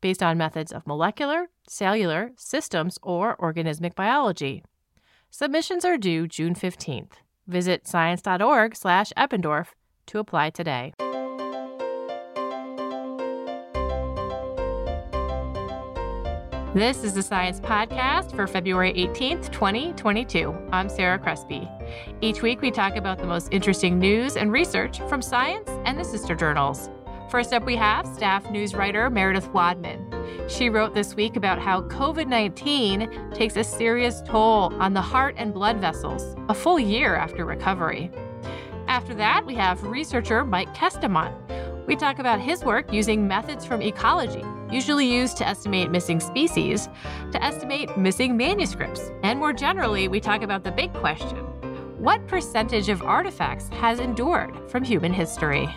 based on methods of molecular, cellular, systems, or organismic biology. Submissions are due June 15th. Visit science.org/eppendorf to apply today. This is the Science Podcast for February 18th, 2022. I'm Sarah Crespi. Each week, we talk about the most interesting news and research from science and the sister journals. First up, we have staff news writer Meredith Wadman. She wrote this week about how COVID 19 takes a serious toll on the heart and blood vessels, a full year after recovery. After that, we have researcher Mike Kestemont. We talk about his work using methods from ecology usually used to estimate missing species, to estimate missing manuscripts. And more generally, we talk about the big question what percentage of artifacts has endured from human history?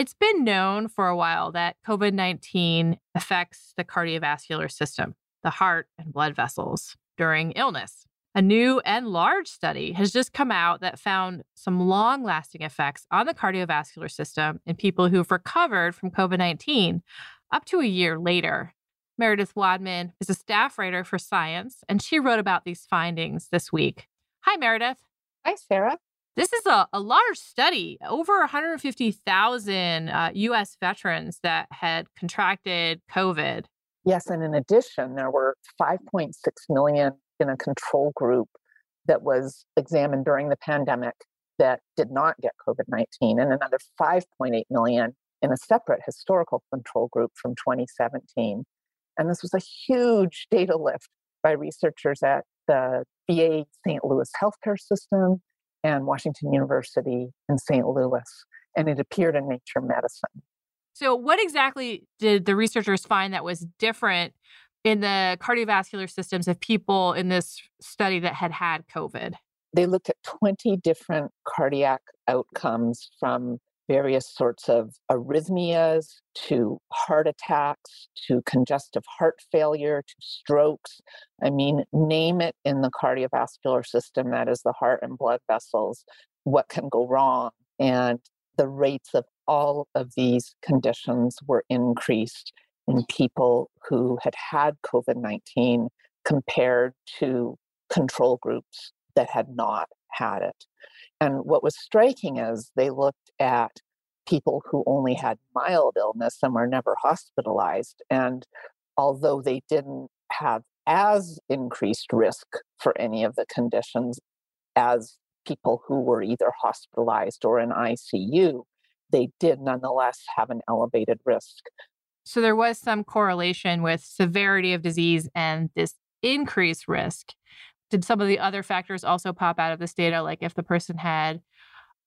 It's been known for a while that COVID 19 affects the cardiovascular system, the heart and blood vessels, during illness. A new and large study has just come out that found some long lasting effects on the cardiovascular system in people who've recovered from COVID 19 up to a year later. Meredith Wadman is a staff writer for Science, and she wrote about these findings this week. Hi, Meredith. Hi, Sarah. This is a, a large study, over 150,000 uh, US veterans that had contracted COVID. Yes, and in addition, there were 5.6 million in a control group that was examined during the pandemic that did not get COVID 19, and another 5.8 million in a separate historical control group from 2017. And this was a huge data lift by researchers at the VA St. Louis healthcare system and Washington University in St. Louis. And it appeared in Nature Medicine. So, what exactly did the researchers find that was different in the cardiovascular systems of people in this study that had had COVID? They looked at 20 different cardiac outcomes from various sorts of arrhythmias to heart attacks to congestive heart failure to strokes. I mean, name it in the cardiovascular system, that is the heart and blood vessels, what can go wrong. And the rates of all of these conditions were increased in people who had had COVID 19 compared to control groups that had not had it. And what was striking is they looked at people who only had mild illness and were never hospitalized. And although they didn't have as increased risk for any of the conditions as people who were either hospitalized or in ICU, they did nonetheless have an elevated risk. So there was some correlation with severity of disease and this increased risk. Did some of the other factors also pop out of this data, like if the person had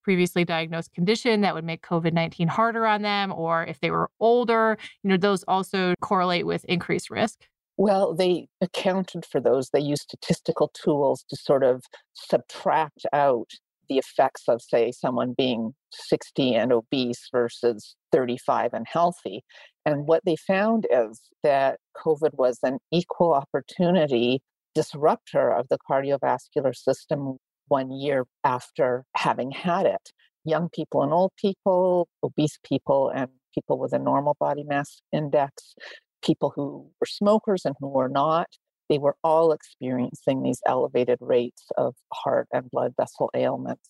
previously diagnosed condition that would make COVID 19 harder on them, or if they were older, you know, those also correlate with increased risk? Well, they accounted for those. They used statistical tools to sort of subtract out the effects of, say, someone being 60 and obese versus 35 and healthy. And what they found is that COVID was an equal opportunity disruptor of the cardiovascular system one year after having had it. Young people and old people, obese people and people with a normal body mass index, people who were smokers and who were not, they were all experiencing these elevated rates of heart and blood vessel ailments.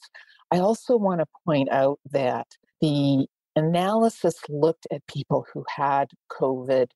I also want to point out that the analysis looked at people who had COVID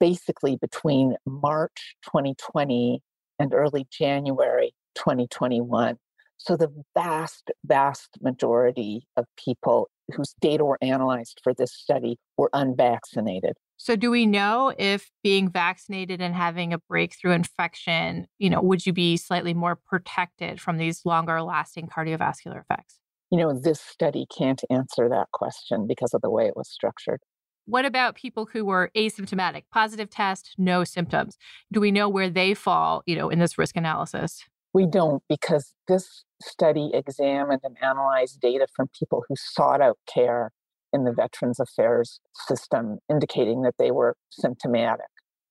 basically between March 2020 and early January 2021. So the vast, vast majority of people whose data were analyzed for this study were unvaccinated. So do we know if being vaccinated and having a breakthrough infection, you know, would you be slightly more protected from these longer lasting cardiovascular effects? You know, this study can't answer that question because of the way it was structured. What about people who were asymptomatic, positive test, no symptoms? Do we know where they fall, you know, in this risk analysis? We don't because this study examined and analyzed data from people who sought out care in the Veterans Affairs system, indicating that they were symptomatic.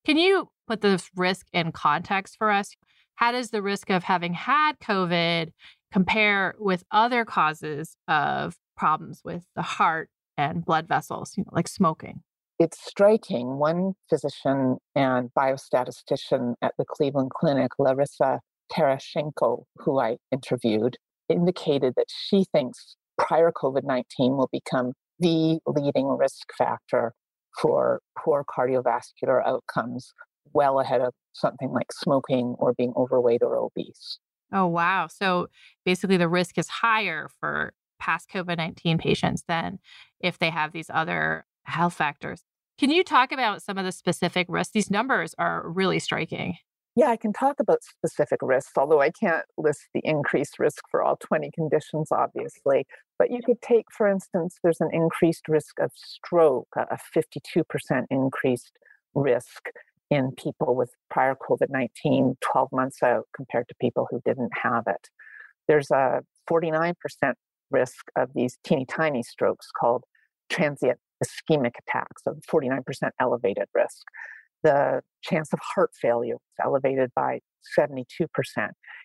Can you put this risk in context for us? How does the risk of having had COVID compare with other causes of problems with the heart and blood vessels, you know, like smoking? It's striking. One physician and biostatistician at the Cleveland Clinic, Larissa Tereshchenko, who I interviewed, indicated that she thinks prior COVID 19 will become the leading risk factor for poor cardiovascular outcomes, well ahead of something like smoking or being overweight or obese. Oh, wow. So basically, the risk is higher for past COVID 19 patients than if they have these other health factors. Can you talk about some of the specific risks? These numbers are really striking. Yeah, I can talk about specific risks, although I can't list the increased risk for all 20 conditions, obviously. But you could take, for instance, there's an increased risk of stroke, a 52% increased risk in people with prior COVID 19 12 months out compared to people who didn't have it. There's a 49% risk of these teeny tiny strokes called transient ischemic attacks, of 49% elevated risk the chance of heart failure is elevated by 72%.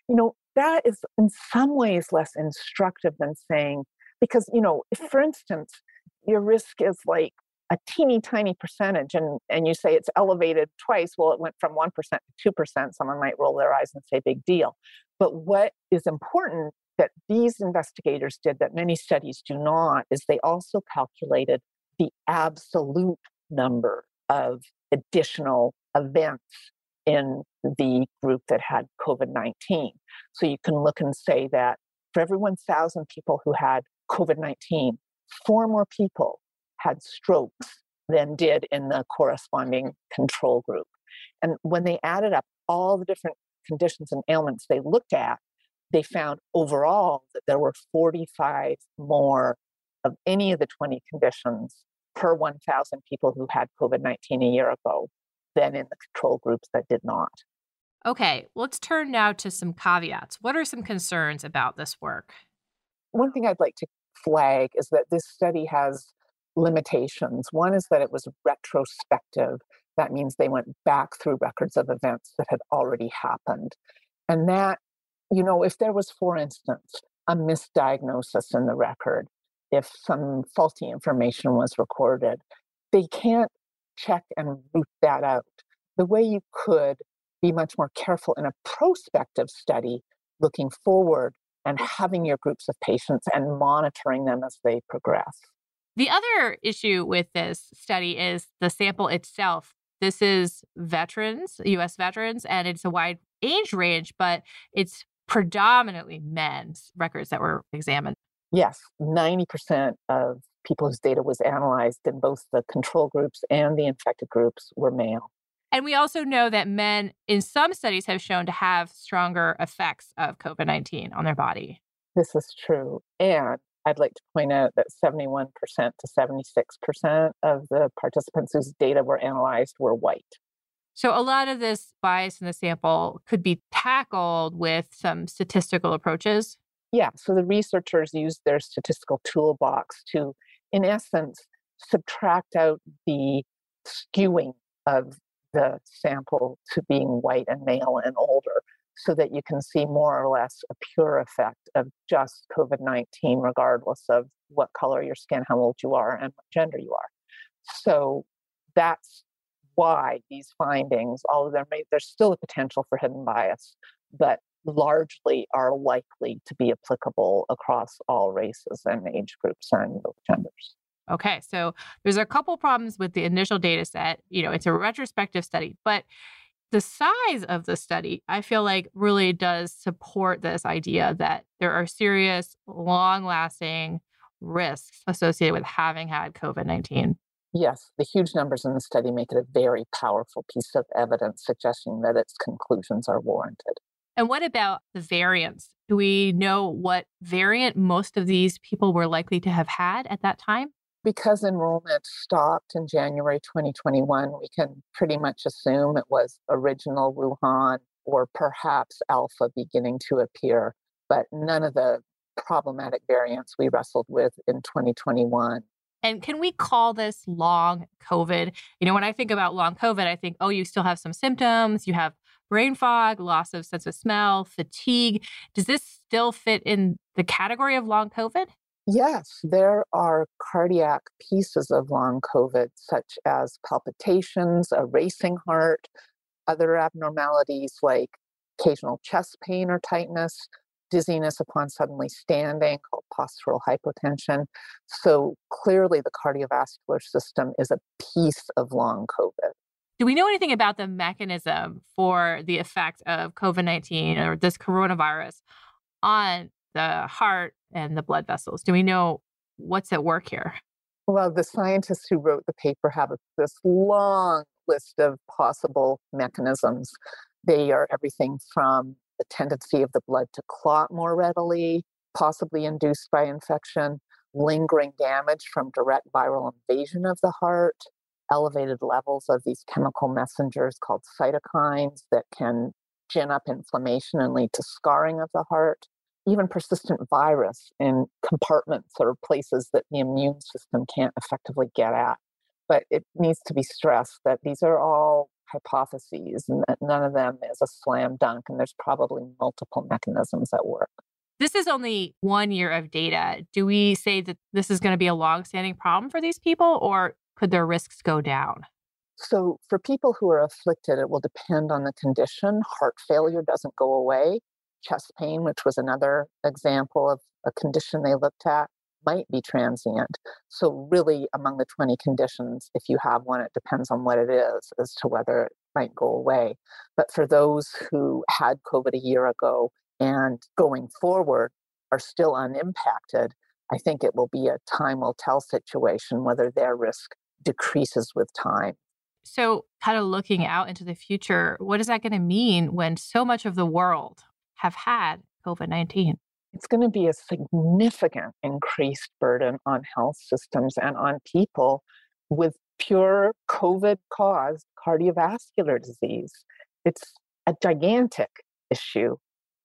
You know, that is in some ways less instructive than saying, because, you know, if, for instance, your risk is like a teeny tiny percentage and, and you say it's elevated twice, well, it went from 1% to 2%, someone might roll their eyes and say, big deal. But what is important that these investigators did that many studies do not is they also calculated the absolute number of additional events in the group that had COVID 19. So you can look and say that for every 1,000 people who had COVID 19, four more people had strokes than did in the corresponding control group. And when they added up all the different conditions and ailments they looked at, they found overall that there were 45 more of any of the 20 conditions per 1,000 people who had COVID 19 a year ago than in the control groups that did not. Okay, let's turn now to some caveats. What are some concerns about this work? One thing I'd like to flag is that this study has limitations. One is that it was retrospective. That means they went back through records of events that had already happened. And that, you know, if there was, for instance, a misdiagnosis in the record, if some faulty information was recorded. They can't check and root that out. The way you could be much more careful in a prospective study looking forward and having your groups of patients and monitoring them as they progress. The other issue with this study is the sample itself. This is veterans, US veterans, and it's a wide age range, but it's predominantly men's records that were examined yes, 90% of people whose data was analyzed in both the control groups and the infected groups were male. And we also know that men, in some studies, have shown to have stronger effects of COVID 19 on their body. This is true. And I'd like to point out that 71% to 76% of the participants whose data were analyzed were white. So, a lot of this bias in the sample could be tackled with some statistical approaches. Yeah, so the researchers used their statistical toolbox to, in essence, subtract out the skewing of the sample to being white and male and older so that you can see more or less a pure effect of just COVID 19, regardless of what color your skin, how old you are, and what gender you are. So that's why these findings, all of them, there's still a potential for hidden bias, but largely are likely to be applicable across all races and age groups and genders. Okay, so there's a couple problems with the initial data set. You know, it's a retrospective study, but the size of the study, I feel like really does support this idea that there are serious, long lasting risks associated with having had COVID 19. Yes, the huge numbers in the study make it a very powerful piece of evidence suggesting that its conclusions are warranted. And what about the variants? Do we know what variant most of these people were likely to have had at that time? Because enrollment stopped in January 2021, we can pretty much assume it was original Wuhan or perhaps Alpha beginning to appear, but none of the problematic variants we wrestled with in 2021 and can we call this long COVID? You know, when I think about long COVID, I think, oh, you still have some symptoms, you have brain fog, loss of sense of smell, fatigue. Does this still fit in the category of long COVID? Yes, there are cardiac pieces of long COVID, such as palpitations, a racing heart, other abnormalities like occasional chest pain or tightness, dizziness upon suddenly standing, called postural hypotension. So clearly, the cardiovascular system is a piece of long COVID. Do we know anything about the mechanism for the effect of COVID 19 or this coronavirus on the heart and the blood vessels? Do we know what's at work here? Well, the scientists who wrote the paper have this long list of possible mechanisms. They are everything from the tendency of the blood to clot more readily, possibly induced by infection, lingering damage from direct viral invasion of the heart, elevated levels of these chemical messengers called cytokines that can gin up inflammation and lead to scarring of the heart, even persistent virus in compartments or places that the immune system can't effectively get at. But it needs to be stressed that these are all hypotheses and that none of them is a slam dunk and there's probably multiple mechanisms at work. This is only one year of data. Do we say that this is going to be a long-standing problem for these people or could their risks go down? So, for people who are afflicted, it will depend on the condition. Heart failure doesn't go away. Chest pain, which was another example of a condition they looked at, might be transient. So, really, among the 20 conditions, if you have one, it depends on what it is as to whether it might go away. But for those who had COVID a year ago and going forward are still unimpacted, I think it will be a time will tell situation whether their risk decreases with time. So, kind of looking out into the future, what is that going to mean when so much of the world have had COVID 19? It's going to be a significant increased burden on health systems and on people with pure COVID caused cardiovascular disease. It's a gigantic issue.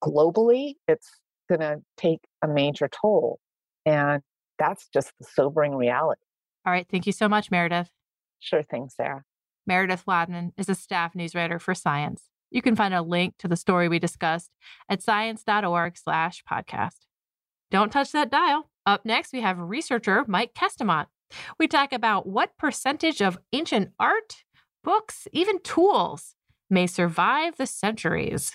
Globally, it's going to take a major toll. And that's just the sobering reality. All right. Thank you so much, Meredith. Sure thing, Sarah. Meredith Wadman is a staff news writer for Science. You can find a link to the story we discussed at science.org slash podcast. Don't touch that dial. Up next, we have researcher Mike Kestemont. We talk about what percentage of ancient art, books, even tools may survive the centuries.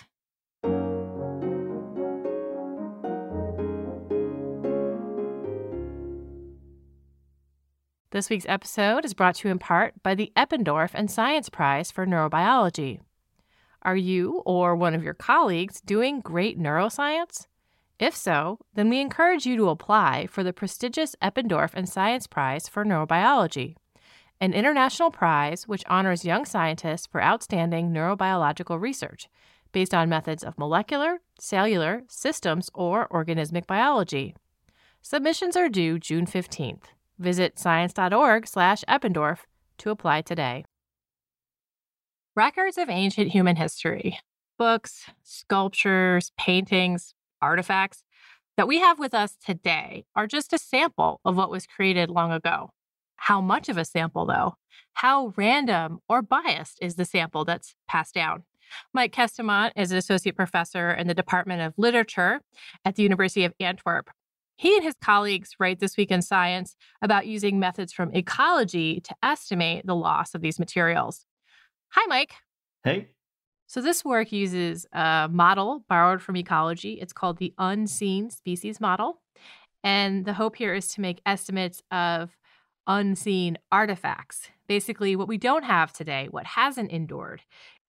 This week's episode is brought to you in part by the Eppendorf and Science Prize for Neurobiology. Are you or one of your colleagues doing great neuroscience? If so, then we encourage you to apply for the prestigious Eppendorf and Science Prize for Neurobiology, an international prize which honors young scientists for outstanding neurobiological research based on methods of molecular, cellular, systems, or organismic biology. Submissions are due June 15th. Visit science.org/eppendorf to apply today. Records of ancient human history, books, sculptures, paintings, artifacts that we have with us today are just a sample of what was created long ago. How much of a sample, though? How random or biased is the sample that's passed down? Mike Kestemont is an associate professor in the Department of Literature at the University of Antwerp. He and his colleagues write This Week in Science about using methods from ecology to estimate the loss of these materials. Hi, Mike. Hey. So, this work uses a model borrowed from ecology. It's called the Unseen Species Model. And the hope here is to make estimates of unseen artifacts, basically what we don't have today, what hasn't endured.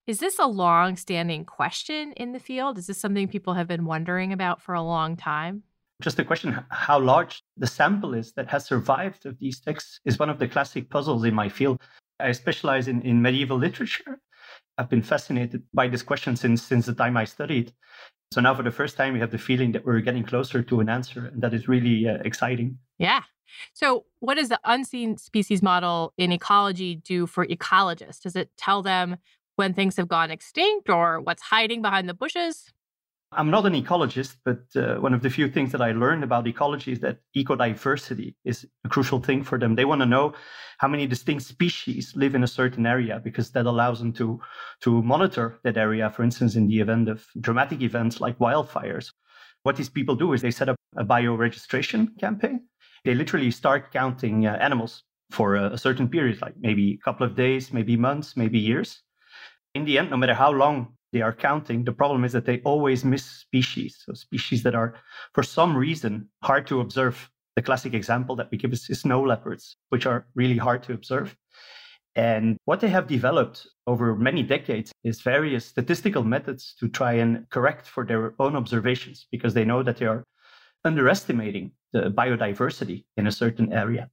Is this a long standing question in the field? Is this something people have been wondering about for a long time? Just the question how large the sample is that has survived of these texts is one of the classic puzzles in my field. I specialize in, in medieval literature. I've been fascinated by this question since since the time I studied. So now, for the first time, we have the feeling that we're getting closer to an answer, and that is really uh, exciting. Yeah. So, what does the unseen species model in ecology do for ecologists? Does it tell them when things have gone extinct or what's hiding behind the bushes? I'm not an ecologist, but uh, one of the few things that I learned about ecology is that ecodiversity is a crucial thing for them. They want to know how many distinct species live in a certain area because that allows them to, to monitor that area, for instance, in the event of dramatic events like wildfires. What these people do is they set up a bioregistration campaign. They literally start counting uh, animals for a, a certain period, like maybe a couple of days, maybe months, maybe years. In the end, no matter how long they are counting. The problem is that they always miss species, so species that are, for some reason, hard to observe. The classic example that we give is, snow leopards, which are really hard to observe. And what they have developed over many decades is various statistical methods to try and correct for their own observations because they know that they are underestimating the biodiversity in a certain area.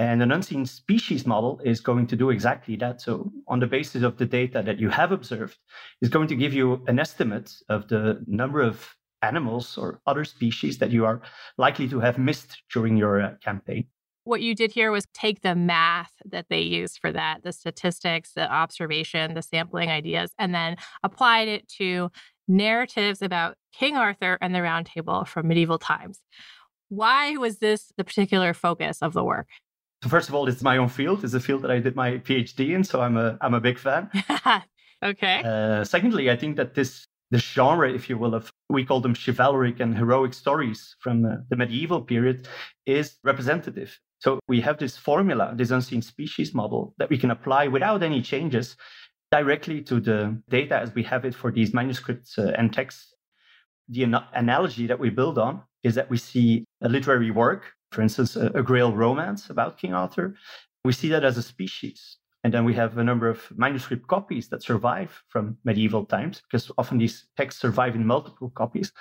And an unseen species model is going to do exactly that. So, on the basis of the data that you have observed, is going to give you an estimate of the number of animals or other species that you are likely to have missed during your uh, campaign. What you did here was take the math that they used for that, the statistics, the observation, the sampling ideas, and then applied it to narratives about King Arthur and the Round Table from medieval times. Why was this the particular focus of the work? So first of all, it's my own field. It's a field that I did my PhD in, so I'm a I'm a big fan. okay. Uh, secondly, I think that this this genre, if you will, of we call them chivalric and heroic stories from the, the medieval period, is representative. So we have this formula, this unseen species model that we can apply without any changes directly to the data as we have it for these manuscripts uh, and texts. The an- analogy that we build on is that we see a literary work for instance, a, a Grail romance about King Arthur. We see that as a species. And then we have a number of manuscript copies that survive from medieval times, because often these texts survive in multiple copies.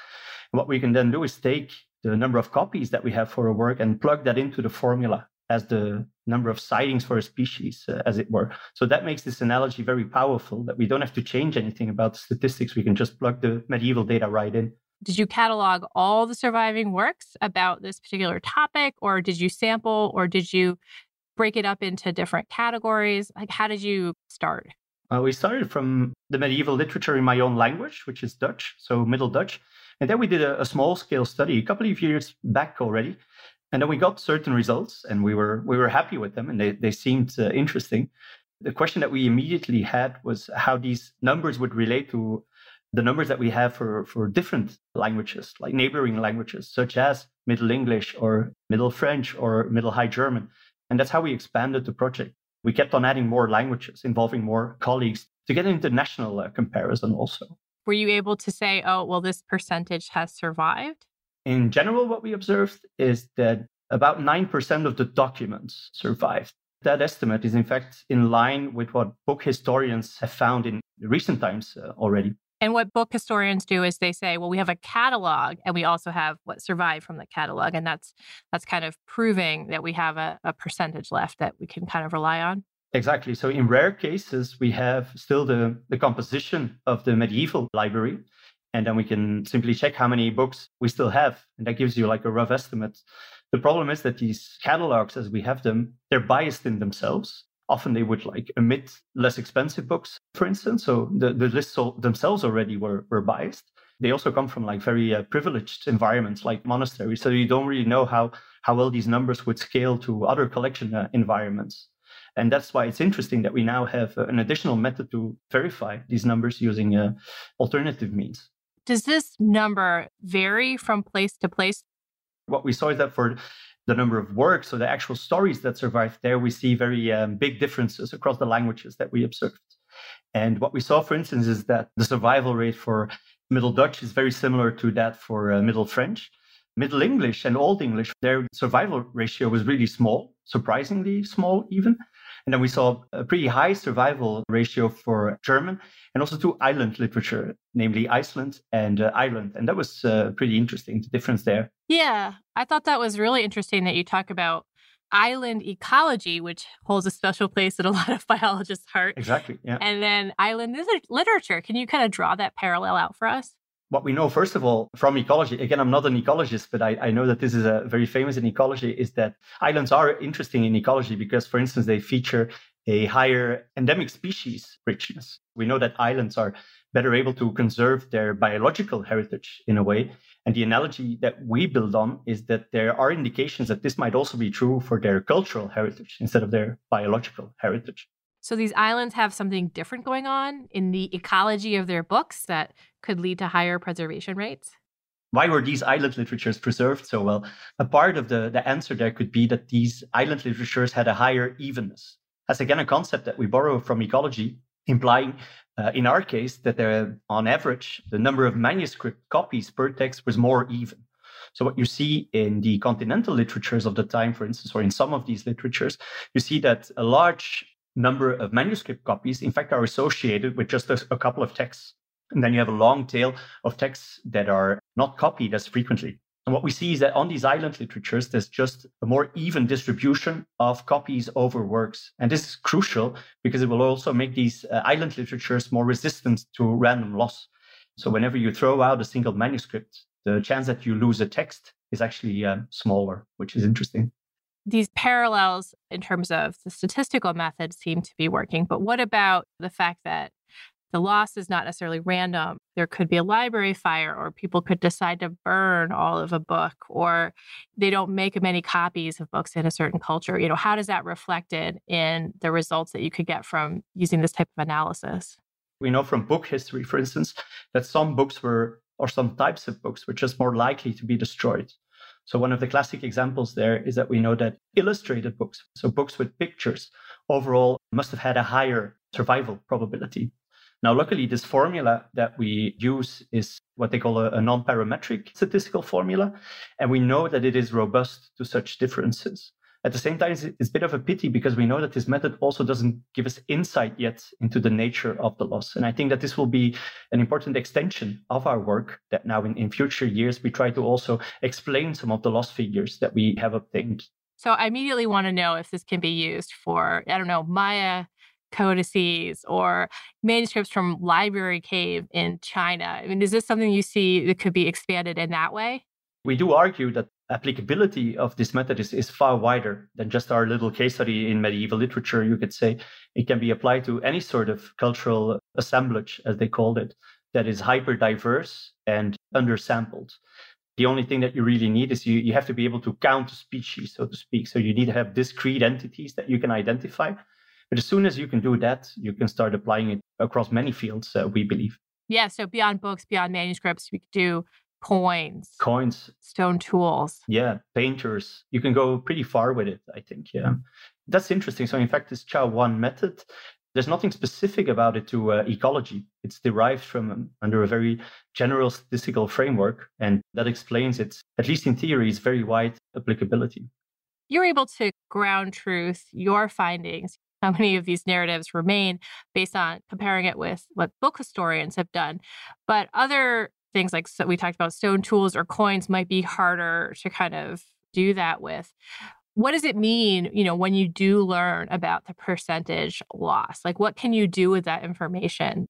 And what we can then do is take the number of copies that we have for a work and plug that into the formula as the number of sightings for a species, uh, as it were. So that makes this analogy very powerful that we don't have to change anything about the statistics. We can just plug the medieval data right in. Did you catalog all the surviving works about this particular topic, or did you sample, or did you break it up into different categories? Like, how did you start? Uh, we started from the medieval literature in my own language, which is Dutch, so Middle Dutch. And then we did a, a small scale study a couple of years back already. And then we got certain results and we were, we were happy with them and they, they seemed uh, interesting. The question that we immediately had was how these numbers would relate to the numbers that we have for, for different languages, like neighboring languages, such as Middle English or Middle French or Middle High German. And that's how we expanded the project. We kept on adding more languages, involving more colleagues to get an international uh, comparison also. Were you able to say, oh, well, this percentage has survived? In general, what we observed is that about 9% of the documents survived. That estimate is, in fact, in line with what book historians have found in recent times uh, already. And what book historians do is they say, well, we have a catalog and we also have what survived from the catalog. And that's that's kind of proving that we have a, a percentage left that we can kind of rely on. Exactly. So in rare cases, we have still the, the composition of the medieval library. And then we can simply check how many books we still have. And that gives you like a rough estimate. The problem is that these catalogs, as we have them, they're biased in themselves often they would like omit less expensive books, for instance. So the, the lists themselves already were, were biased. They also come from like very uh, privileged environments like monasteries. So you don't really know how, how well these numbers would scale to other collection uh, environments. And that's why it's interesting that we now have uh, an additional method to verify these numbers using uh, alternative means. Does this number vary from place to place? What we saw is that for the number of works so the actual stories that survived there, we see very um, big differences across the languages that we observed. And what we saw, for instance, is that the survival rate for Middle Dutch is very similar to that for uh, Middle French. Middle English and Old English, their survival ratio was really small, surprisingly small even. And then we saw a pretty high survival ratio for German and also two island literature, namely Iceland and uh, Ireland. And that was uh, pretty interesting, the difference there. Yeah, I thought that was really interesting that you talk about island ecology, which holds a special place in a lot of biologists' heart. Exactly. Yeah. And then island literature. Can you kind of draw that parallel out for us? What we know, first of all, from ecology, again, I'm not an ecologist, but I, I know that this is a very famous in ecology, is that islands are interesting in ecology because, for instance, they feature a higher endemic species richness. We know that islands are better able to conserve their biological heritage in a way. And the analogy that we build on is that there are indications that this might also be true for their cultural heritage instead of their biological heritage. So these islands have something different going on in the ecology of their books that could lead to higher preservation rates? Why were these island literatures preserved so well? A part of the, the answer there could be that these island literatures had a higher evenness. That's again a concept that we borrow from ecology, implying uh, in our case that there, on average, the number of manuscript copies per text was more even. So what you see in the continental literatures of the time, for instance, or in some of these literatures, you see that a large number of manuscript copies, in fact, are associated with just a, a couple of texts. And then you have a long tail of texts that are not copied as frequently. And what we see is that on these island literatures, there's just a more even distribution of copies over works. And this is crucial because it will also make these uh, island literatures more resistant to random loss. So whenever you throw out a single manuscript, the chance that you lose a text is actually uh, smaller, which is interesting these parallels in terms of the statistical methods seem to be working. But what about the fact that the loss is not necessarily random? There could be a library fire, or people could decide to burn all of a book, or they don't make many copies of books in a certain culture. You know, how does that reflected in the results that you could get from using this type of analysis? We know from book history, for instance, that some books were, or some types of books, were just more likely to be destroyed. So one of the classic examples there is that we know that illustrated books, so books with pictures, overall must have had a higher survival probability. Now, luckily, this formula that we use is what they call a, a non parametric statistical formula. And we know that it is robust to such differences. At the same time, it's, it's a bit of a pity because we know that this method also doesn't give us insight yet into the nature of the loss. And I think that this will be an important extension of our work that now in, in future years, we try to also explain some of the loss figures that we have obtained. So I immediately want to know if this can be used for, I don't know, Maya codices or manuscripts from Library Cave in China. I mean, is this something you see that could be expanded in that way? We do argue that applicability of this method is, is far wider than just our little case study in medieval literature. You could say it can be applied to any sort of cultural assemblage, as they called it, that is hyper diverse and undersampled. The only thing that you really need is you, you have to be able to count species, so to speak. So you need to have discrete entities that you can identify. But as soon as you can do that, you can start applying it across many fields, uh, we believe. Yeah, so beyond books, beyond manuscripts, we could do coins, coins, stone tools. Yeah, painters. You can go pretty far with it, I think. Yeah. That's interesting. So, in fact, this Chao1 method, there's nothing specific about it to uh, ecology. It's derived from um, under a very general statistical framework, and that explains its, at least in theory, its very wide applicability. You're able to ground truth your findings. How many of these narratives remain based on comparing it with what book historians have done? But other things like so we talked about stone tools or coins might be harder to kind of do that with. What does it mean you know when you do learn about the percentage loss? Like what can you do with that information?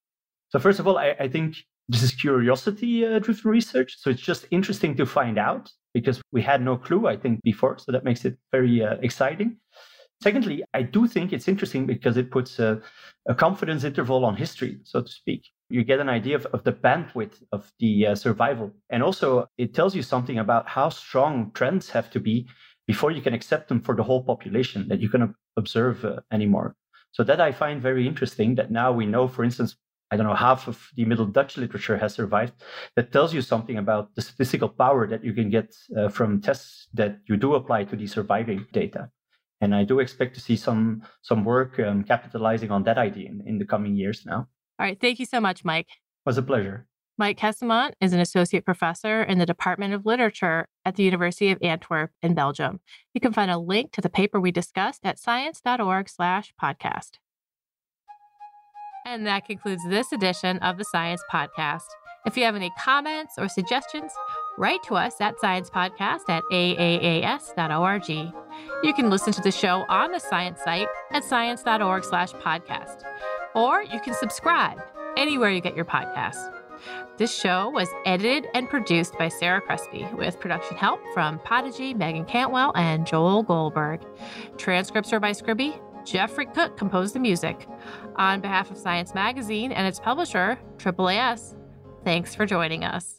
So first of all i, I think this is curiosity uh, driven research. So it's just interesting to find out because we had no clue i think before. So that makes it very uh, exciting secondly i do think it's interesting because it puts a, a confidence interval on history so to speak you get an idea of, of the bandwidth of the uh, survival. And also, it tells you something about how strong trends have to be before you can accept them for the whole population that you can observe uh, anymore. So, that I find very interesting that now we know, for instance, I don't know, half of the Middle Dutch literature has survived. That tells you something about the statistical power that you can get uh, from tests that you do apply to the surviving data. And I do expect to see some some work um, capitalizing on that idea in, in the coming years now. All right. Thank you so much, Mike. It was a pleasure. Mike Kestemont is an associate professor in the Department of Literature at the University of Antwerp in Belgium. You can find a link to the paper we discussed at science.org/podcast. And that concludes this edition of the Science Podcast. If you have any comments or suggestions, write to us at sciencepodcast at aaas.org. You can listen to the show on the science site at science.org slash podcast, or you can subscribe anywhere you get your podcasts. This show was edited and produced by Sarah Crespi with production help from Podigy, Megan Cantwell, and Joel Goldberg. Transcripts are by Scribie. Jeffrey Cook composed the music. On behalf of Science Magazine and its publisher, AAAS, thanks for joining us.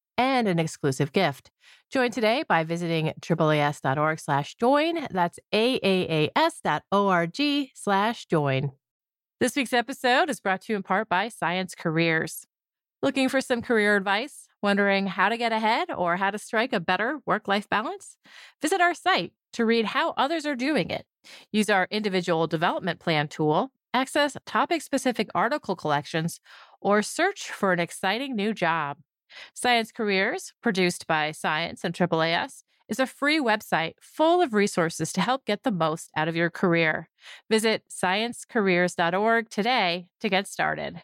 and an exclusive gift. Join today by visiting AAAS.org slash join. That's AAAS.org slash join. This week's episode is brought to you in part by Science Careers. Looking for some career advice? Wondering how to get ahead or how to strike a better work life balance? Visit our site to read how others are doing it. Use our individual development plan tool, access topic specific article collections, or search for an exciting new job. Science Careers, produced by Science and AAAS, is a free website full of resources to help get the most out of your career. Visit sciencecareers.org today to get started.